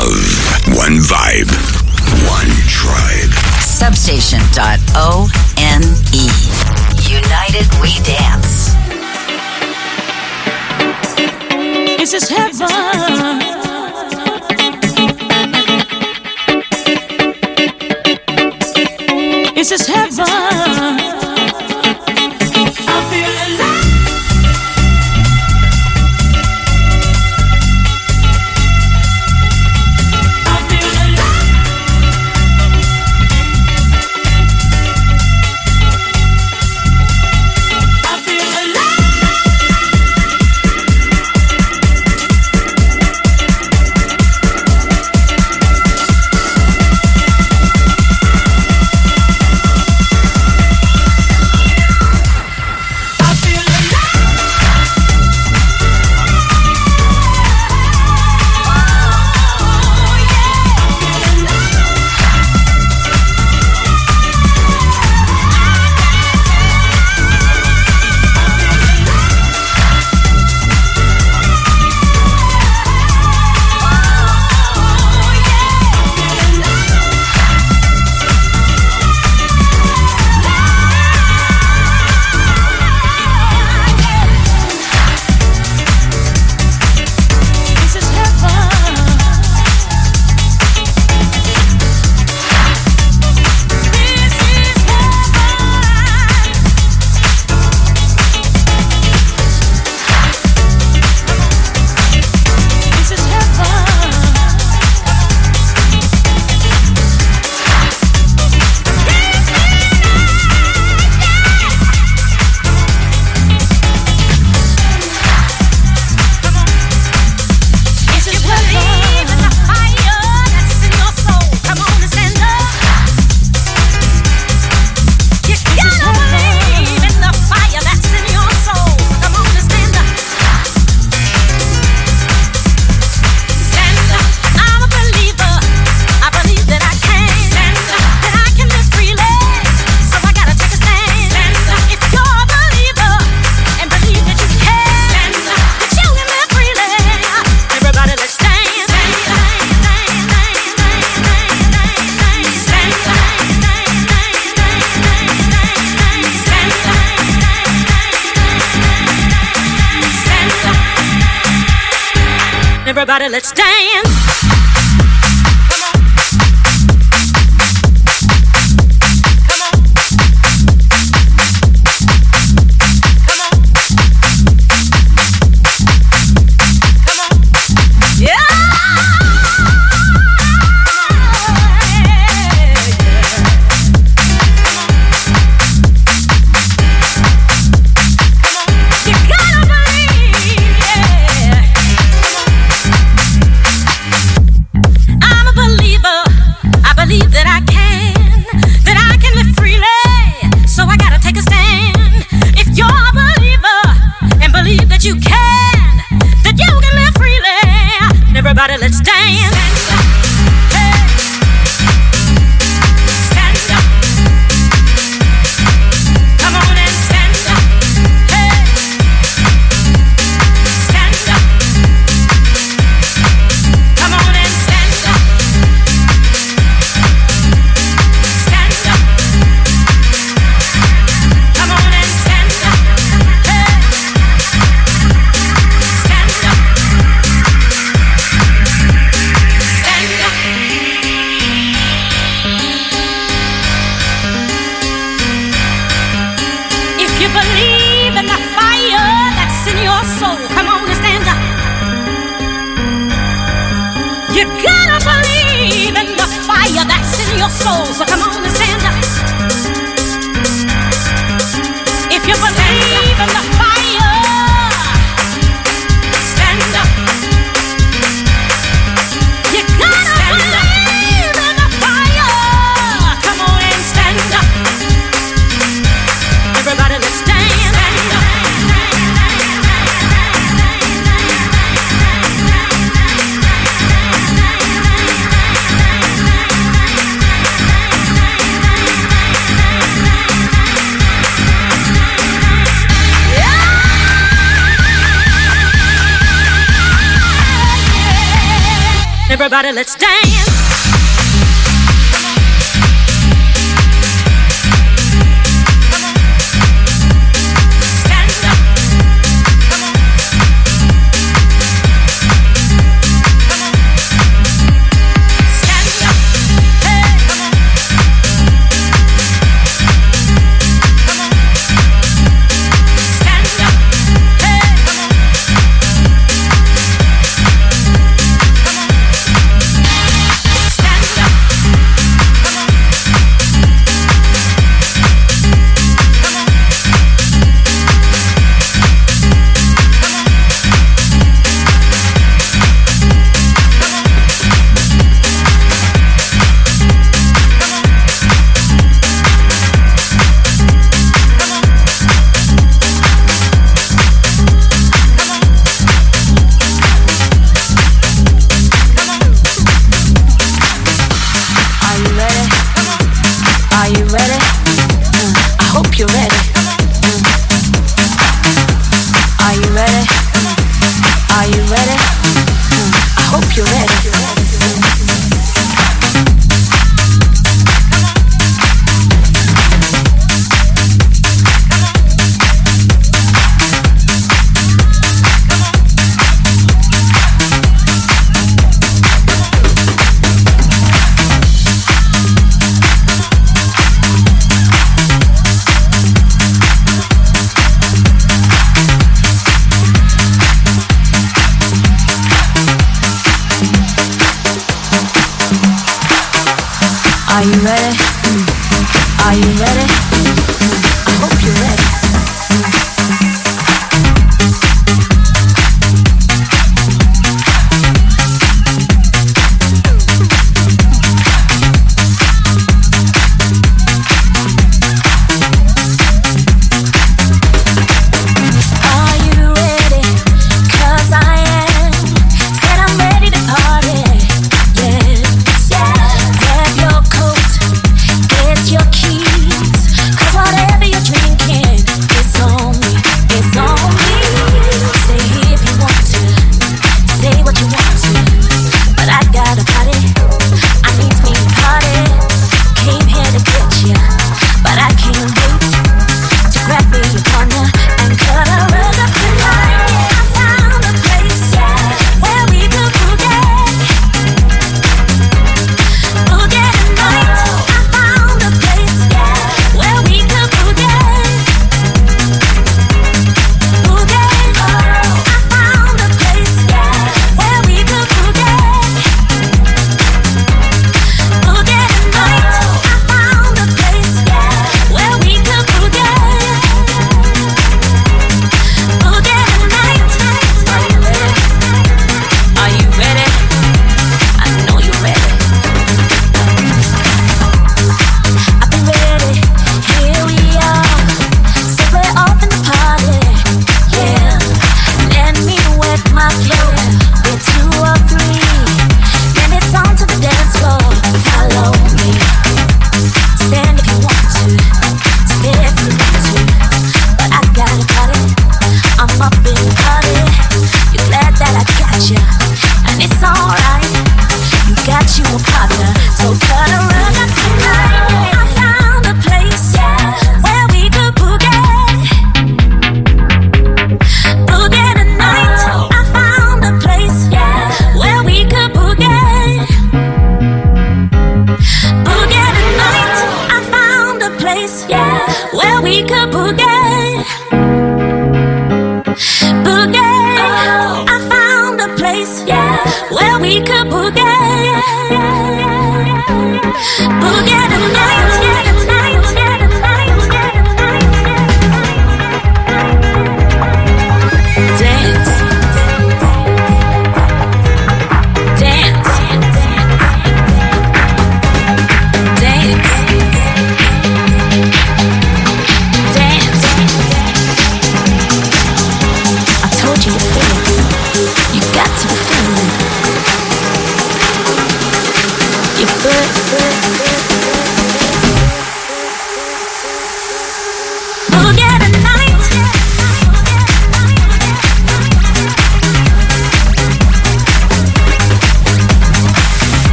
love, one vibe, one tribe. Substation.one. United we dance. This is heaven. This is heaven.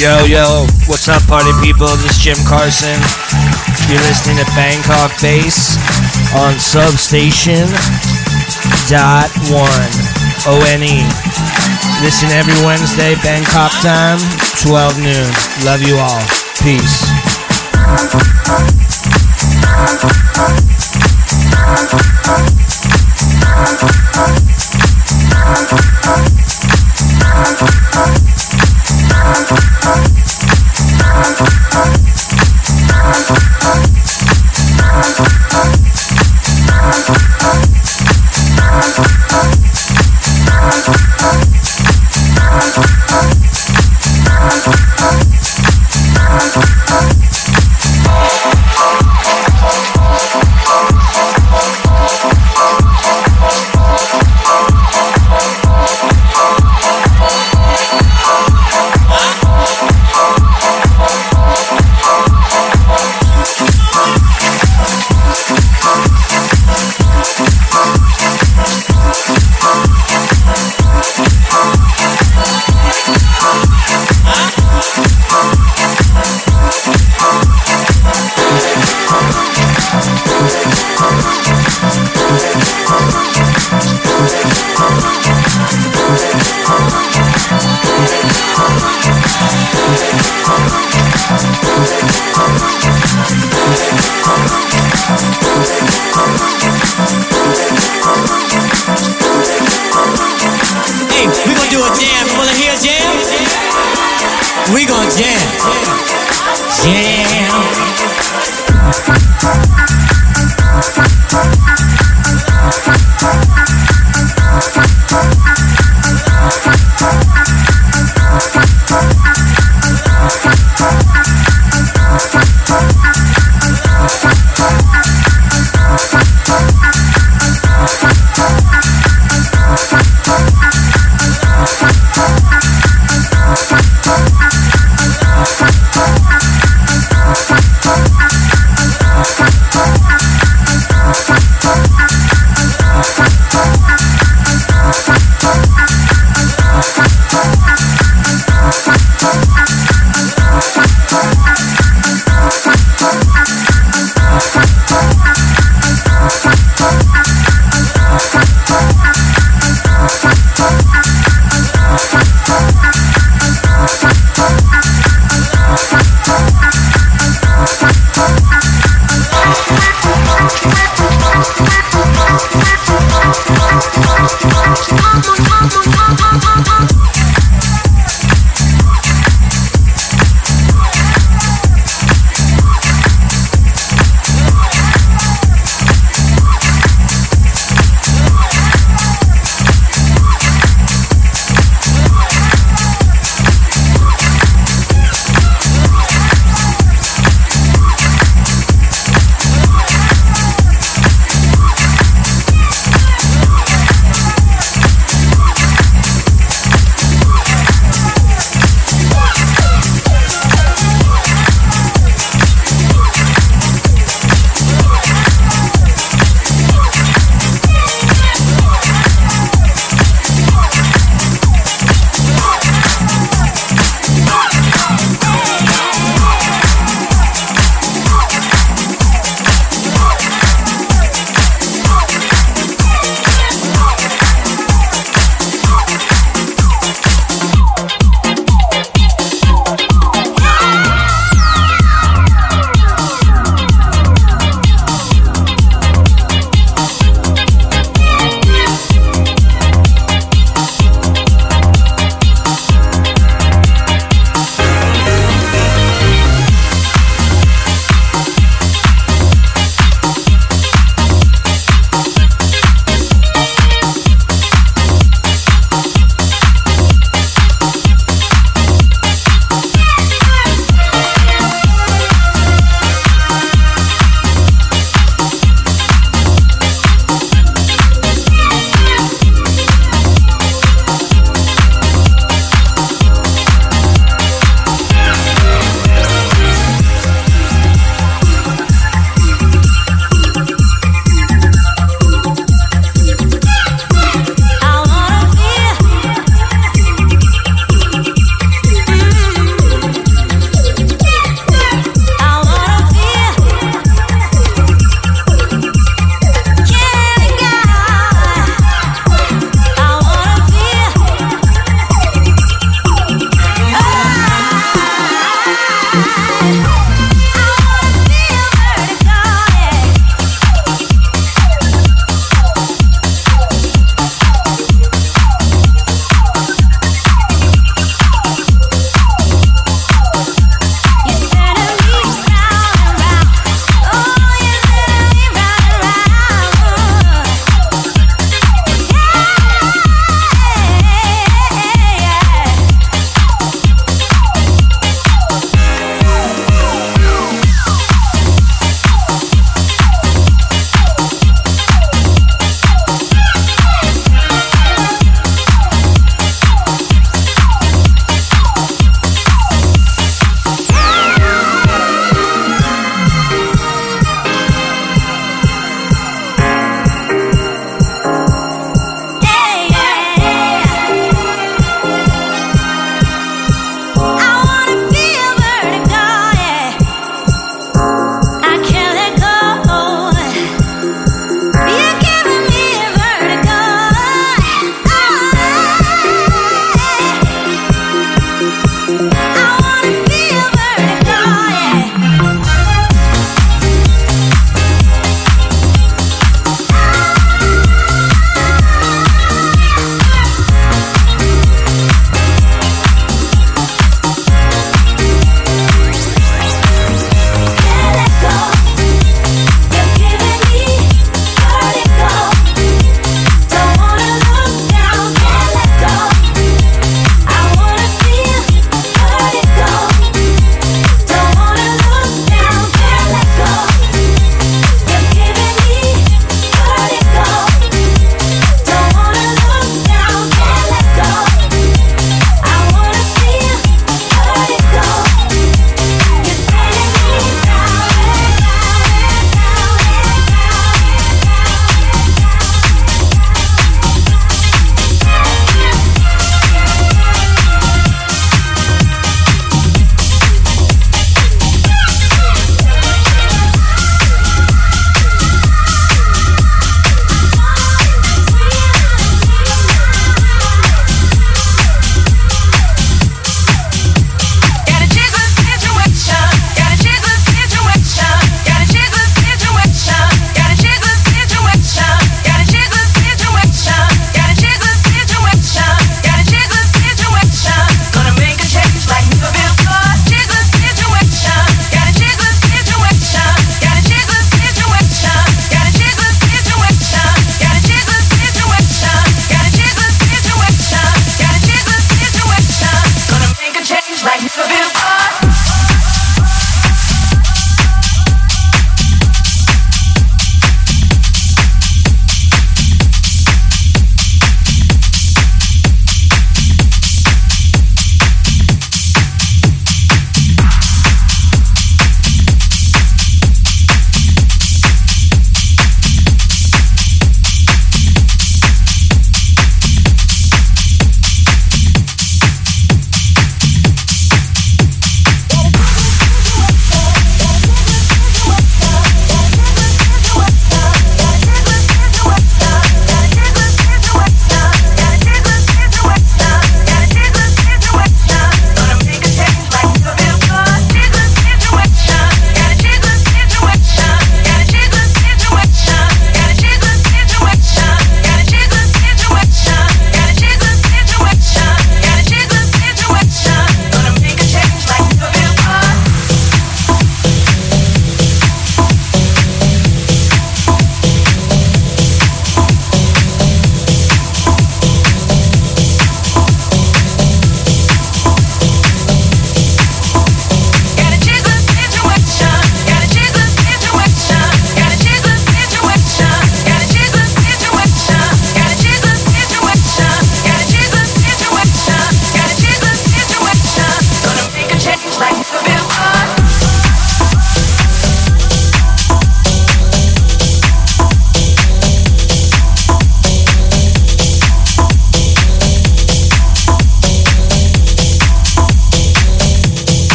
Yo, yo, what's up, party people? This is Jim Carson. You're listening to Bangkok Bass on Substation dot one O N E. Listen every Wednesday, Bangkok time, 12 noon. Love you all. Peace.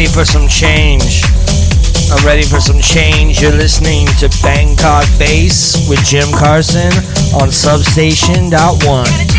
ready for some change. I'm ready for some change. You're listening to Bangkok Bass with Jim Carson on Substation.1.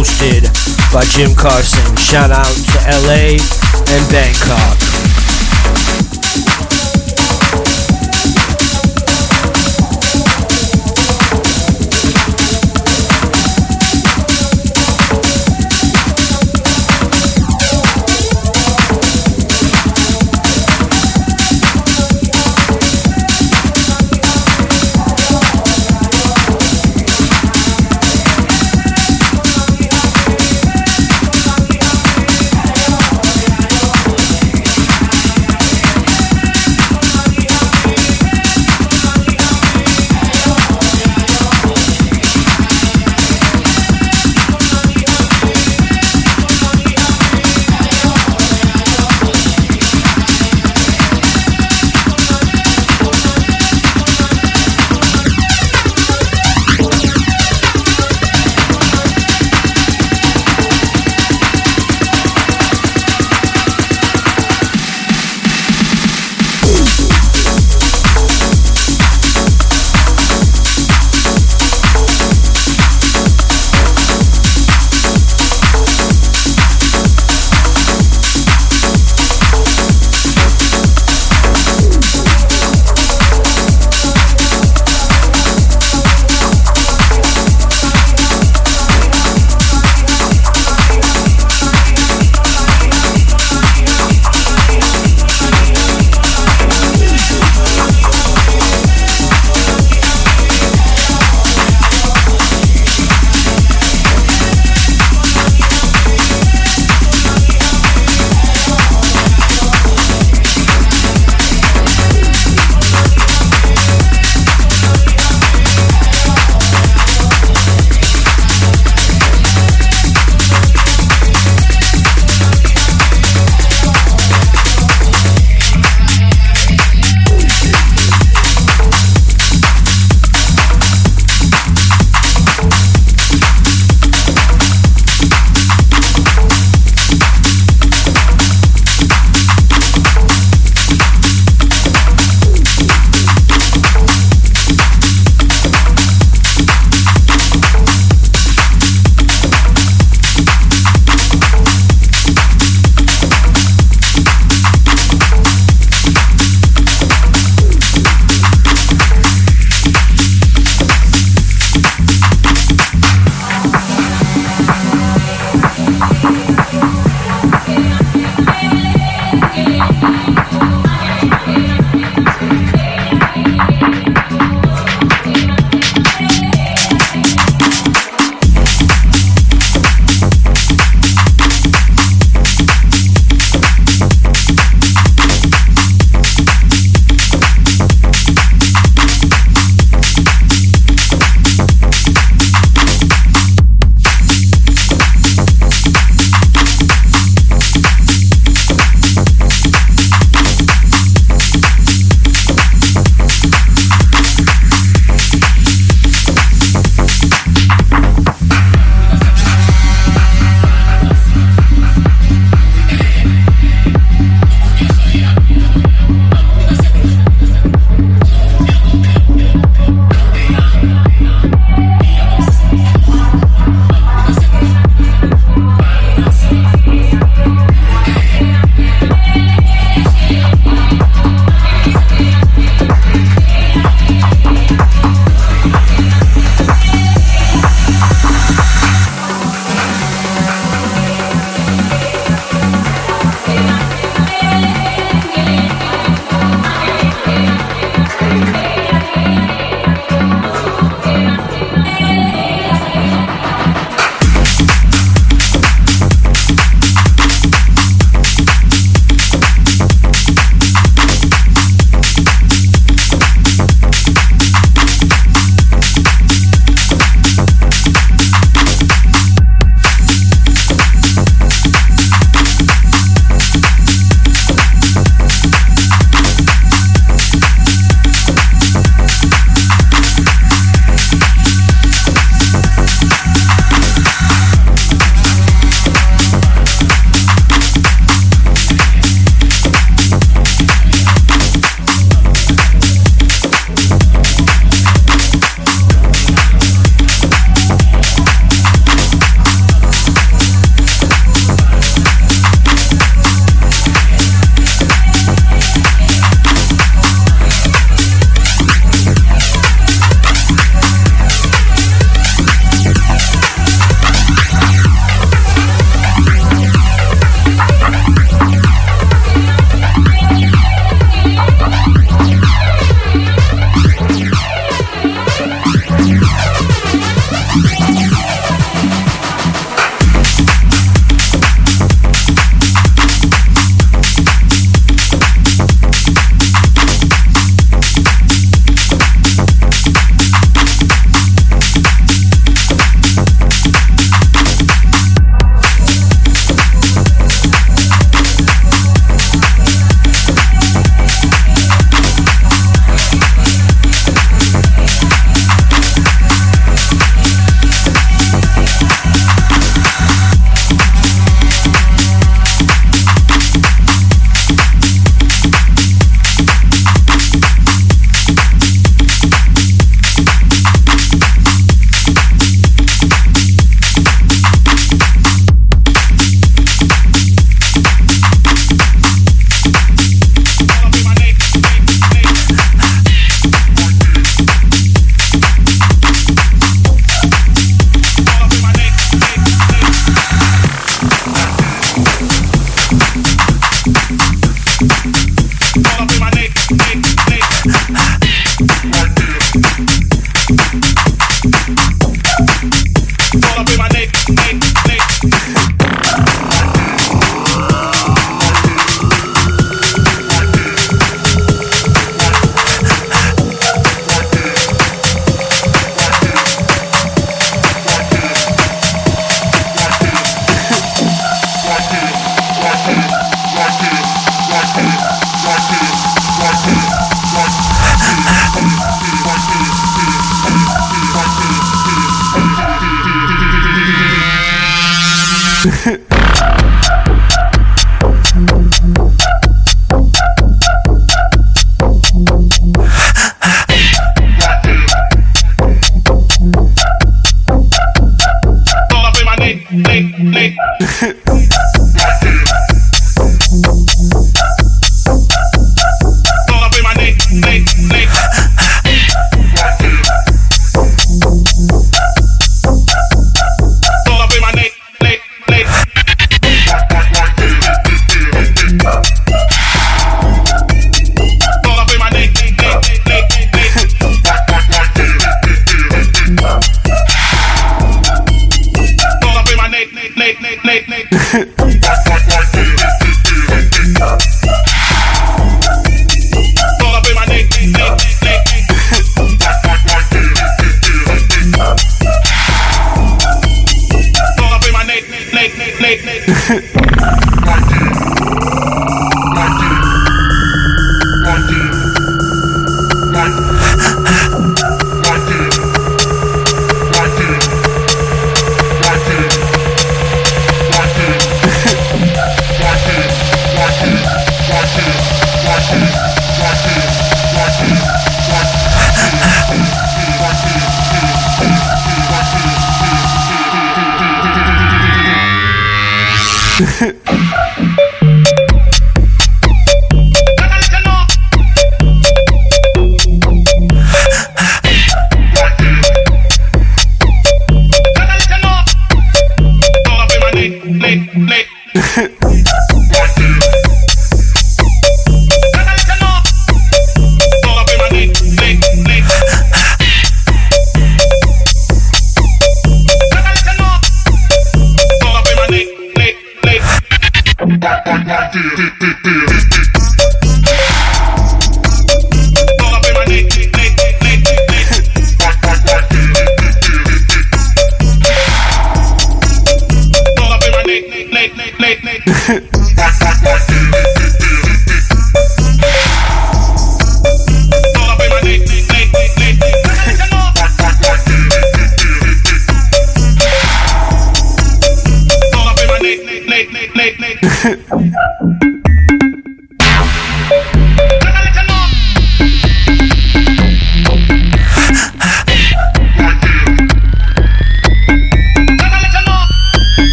hosted by Jim Carson. Shout out to LA and Bangkok.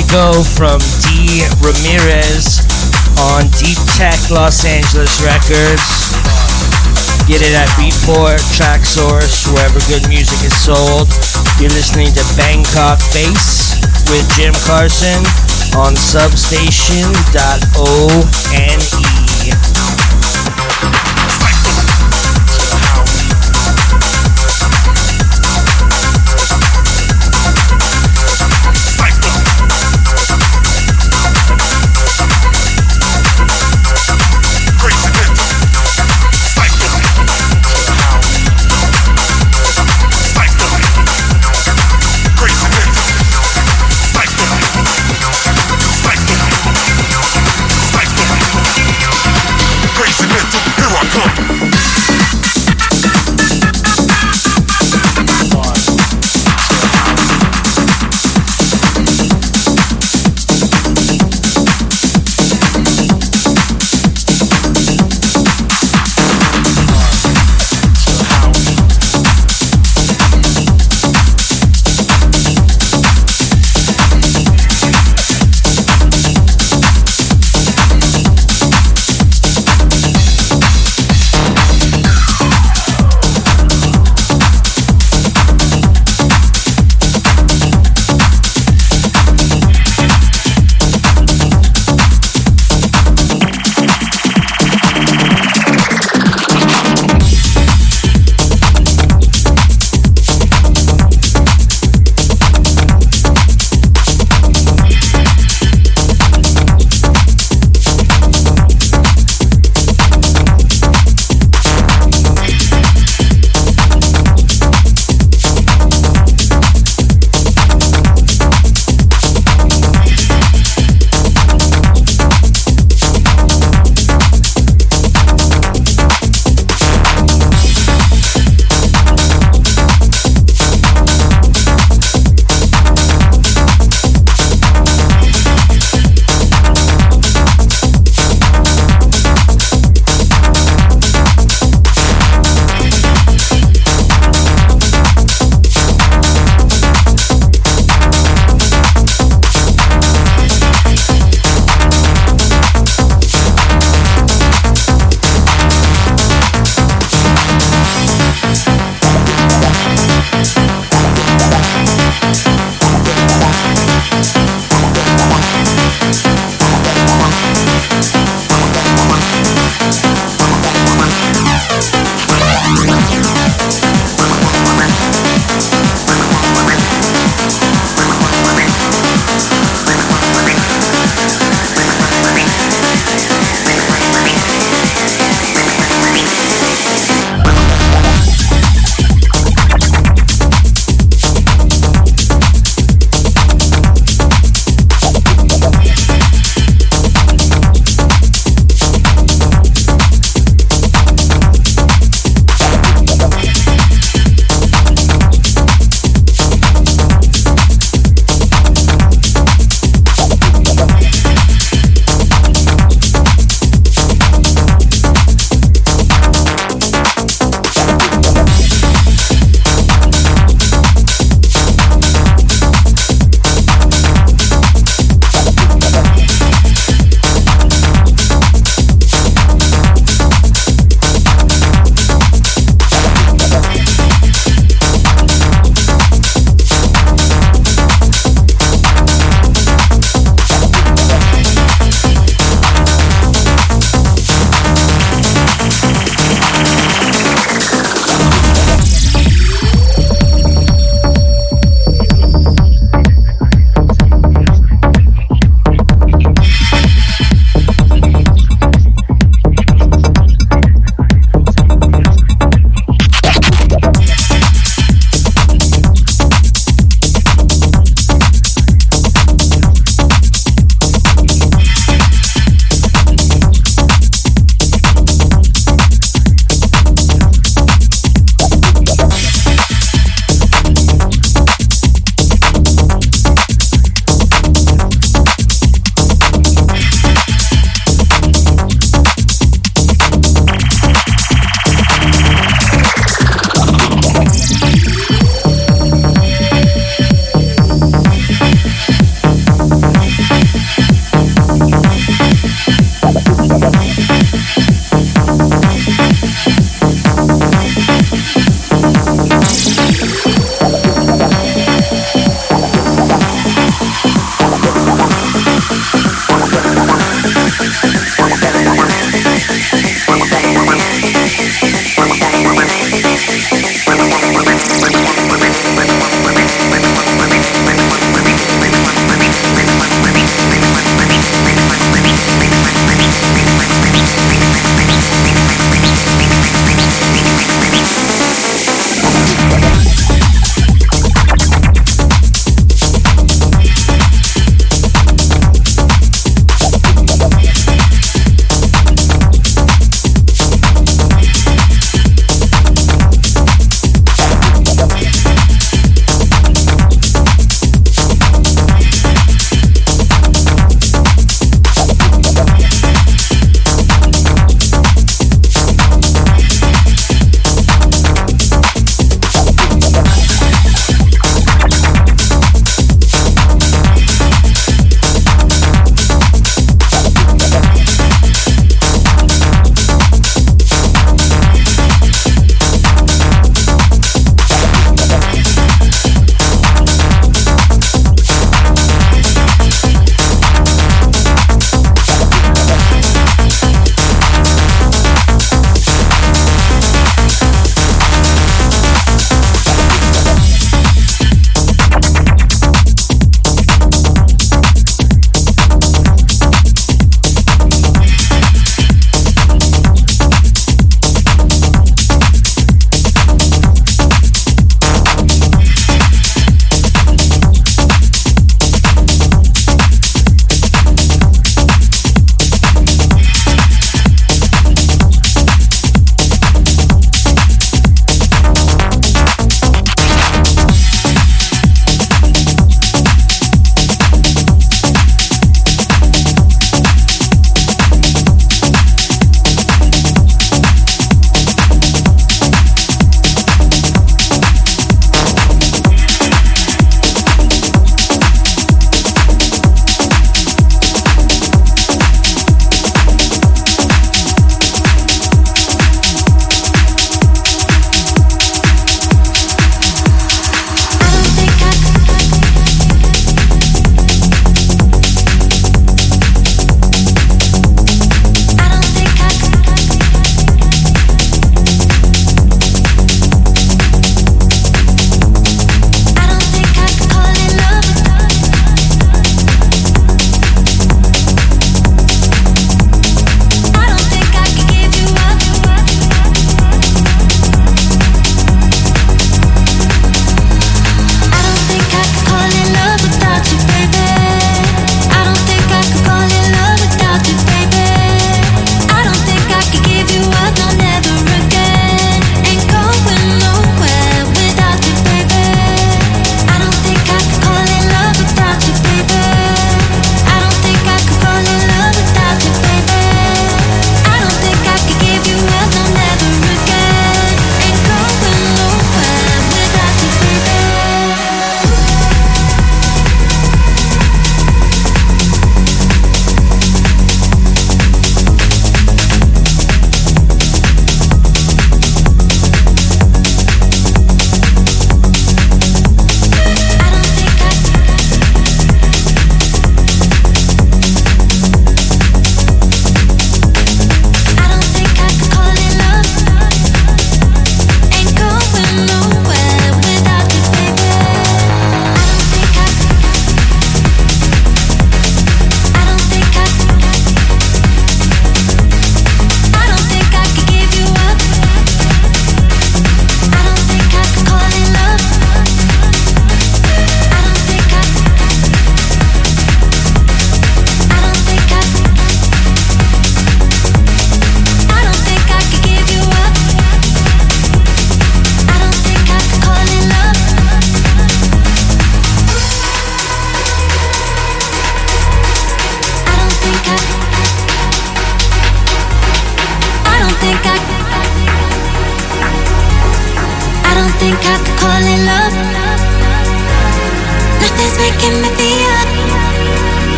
Psycho from D. Ramirez on Deep Tech Los Angeles Records. Get it at Beatport, Traxsource, wherever good music is sold. You're listening to Bangkok Bass with Jim Carson on substation.one.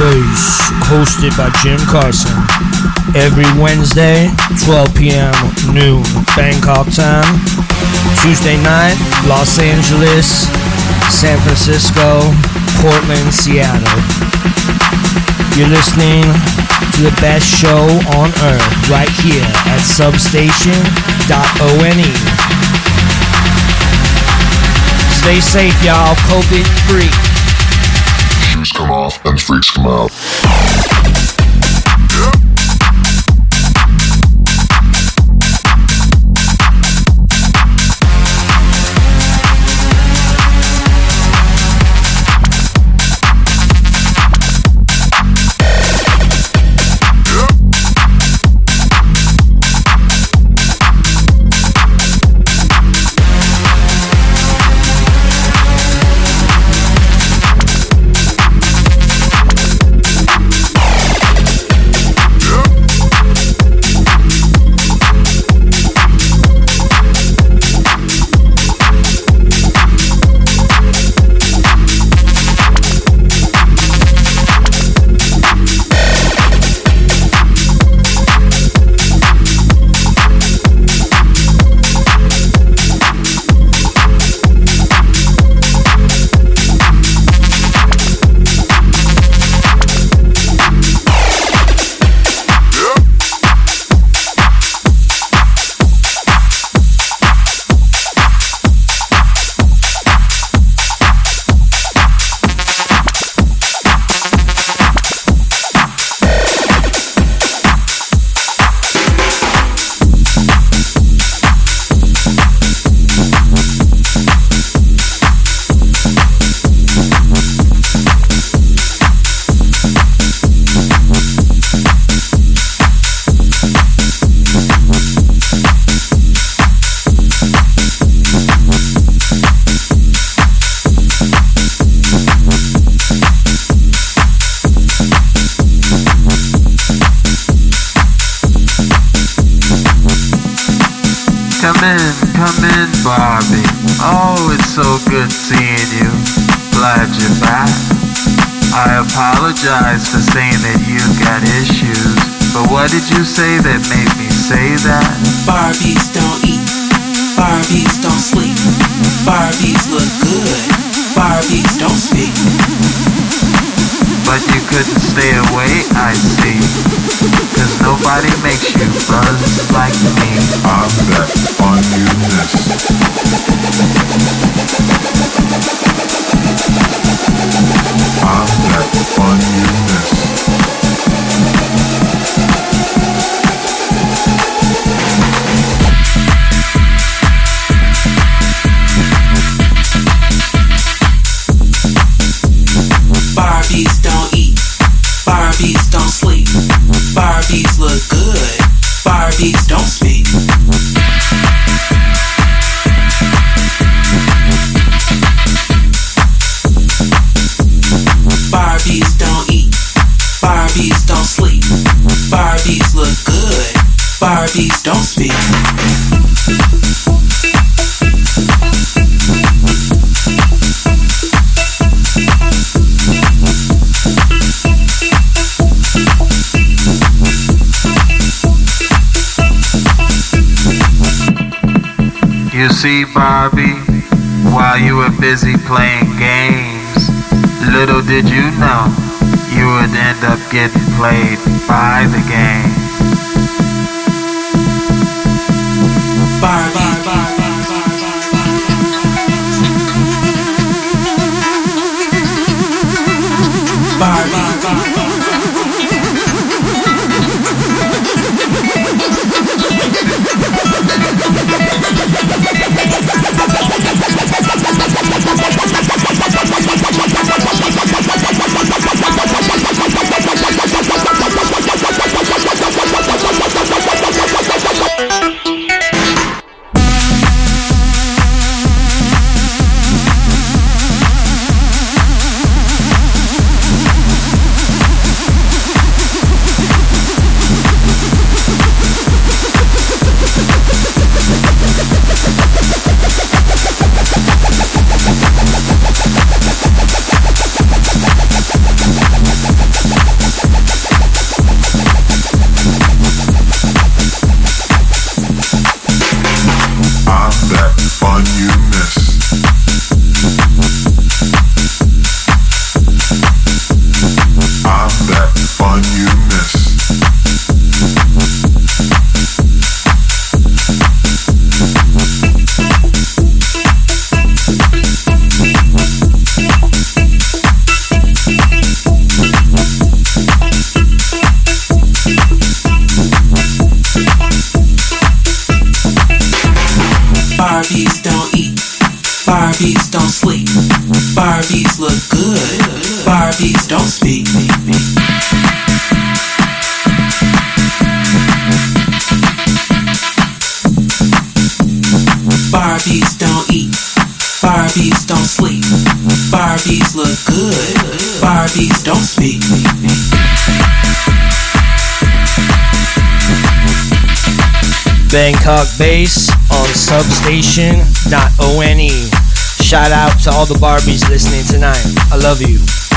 Hosted by Jim Carson. Every Wednesday, 12 p.m. noon, Bangkok time. Tuesday night, Los Angeles, San Francisco, Portland, Seattle. You're listening to the best show on earth right here at substation.one. Stay safe, y'all. COVID free shoes come off and freaks come out. You see, Barbie, while you were busy playing games, little did you know you would end up getting played by the game. Barbie. All the Barbies listening tonight. I love you.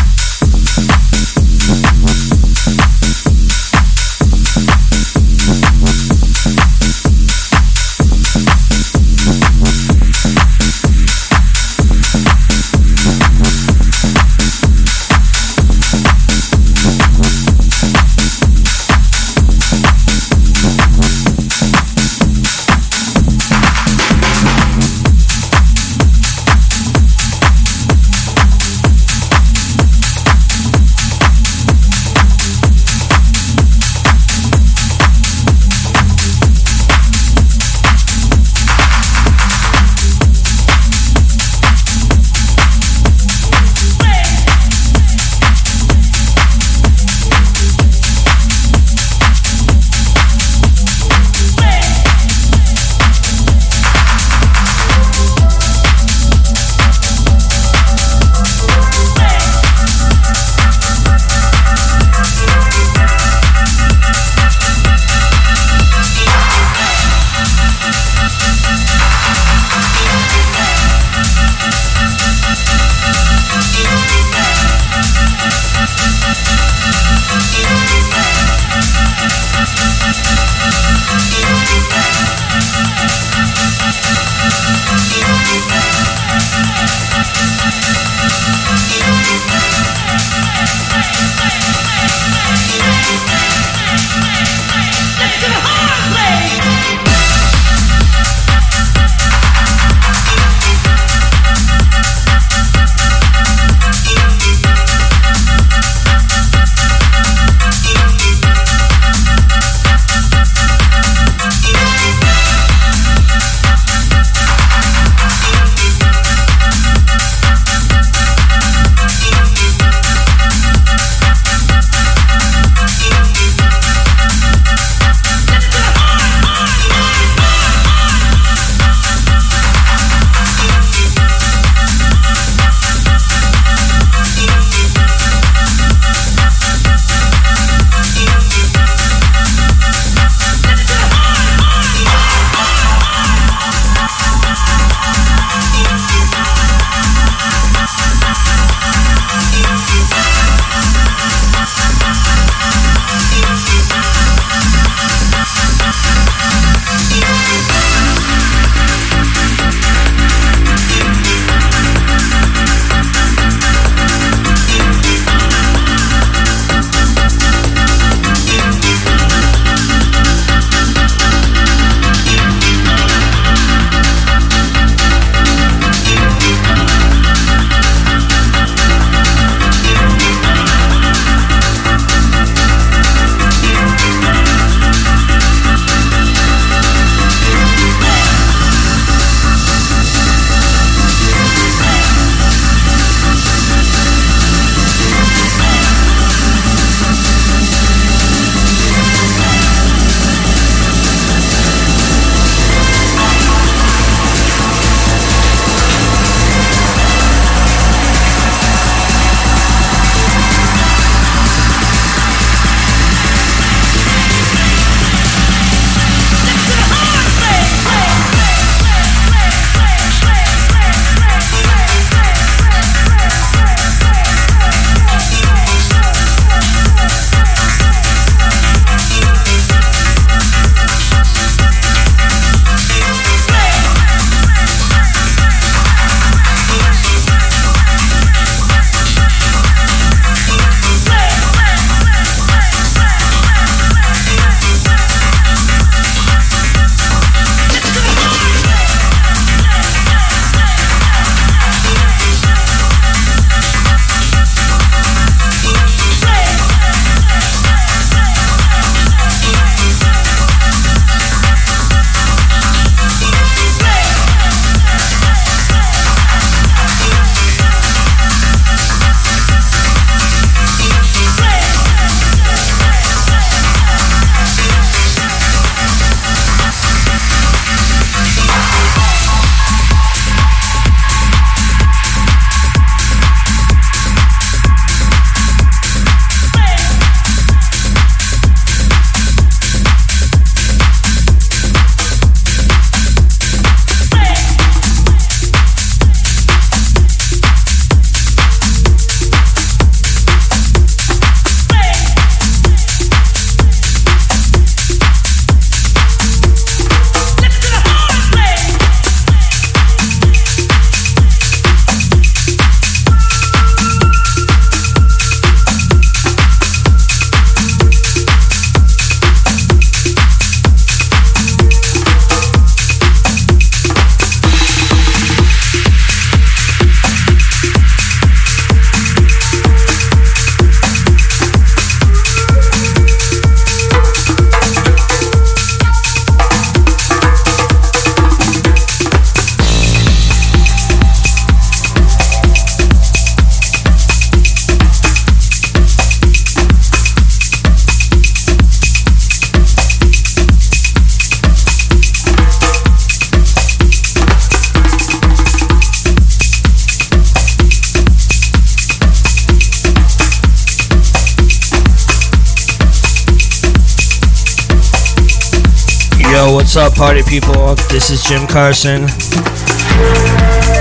Party people? This is Jim Carson.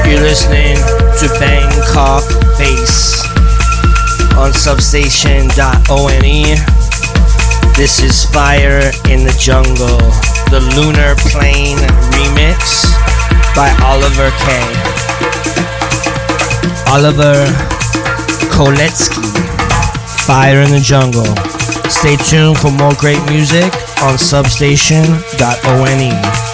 You're listening to Bangkok Bass on substation.one. This is Fire in the Jungle, the Lunar Plane remix by Oliver K. Oliver Koletzki, Fire in the Jungle. Stay tuned for more great music on substation.one.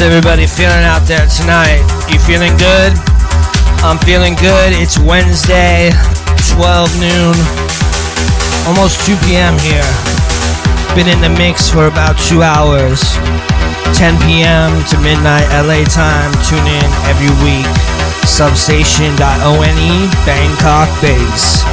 Everybody feeling out there tonight? You feeling good? I'm feeling good. It's Wednesday, 12 noon, almost 2 p.m. here. Been in the mix for about two hours. 10 p.m. to midnight LA time. Tune in every week. Substation.one, Bangkok BA$$.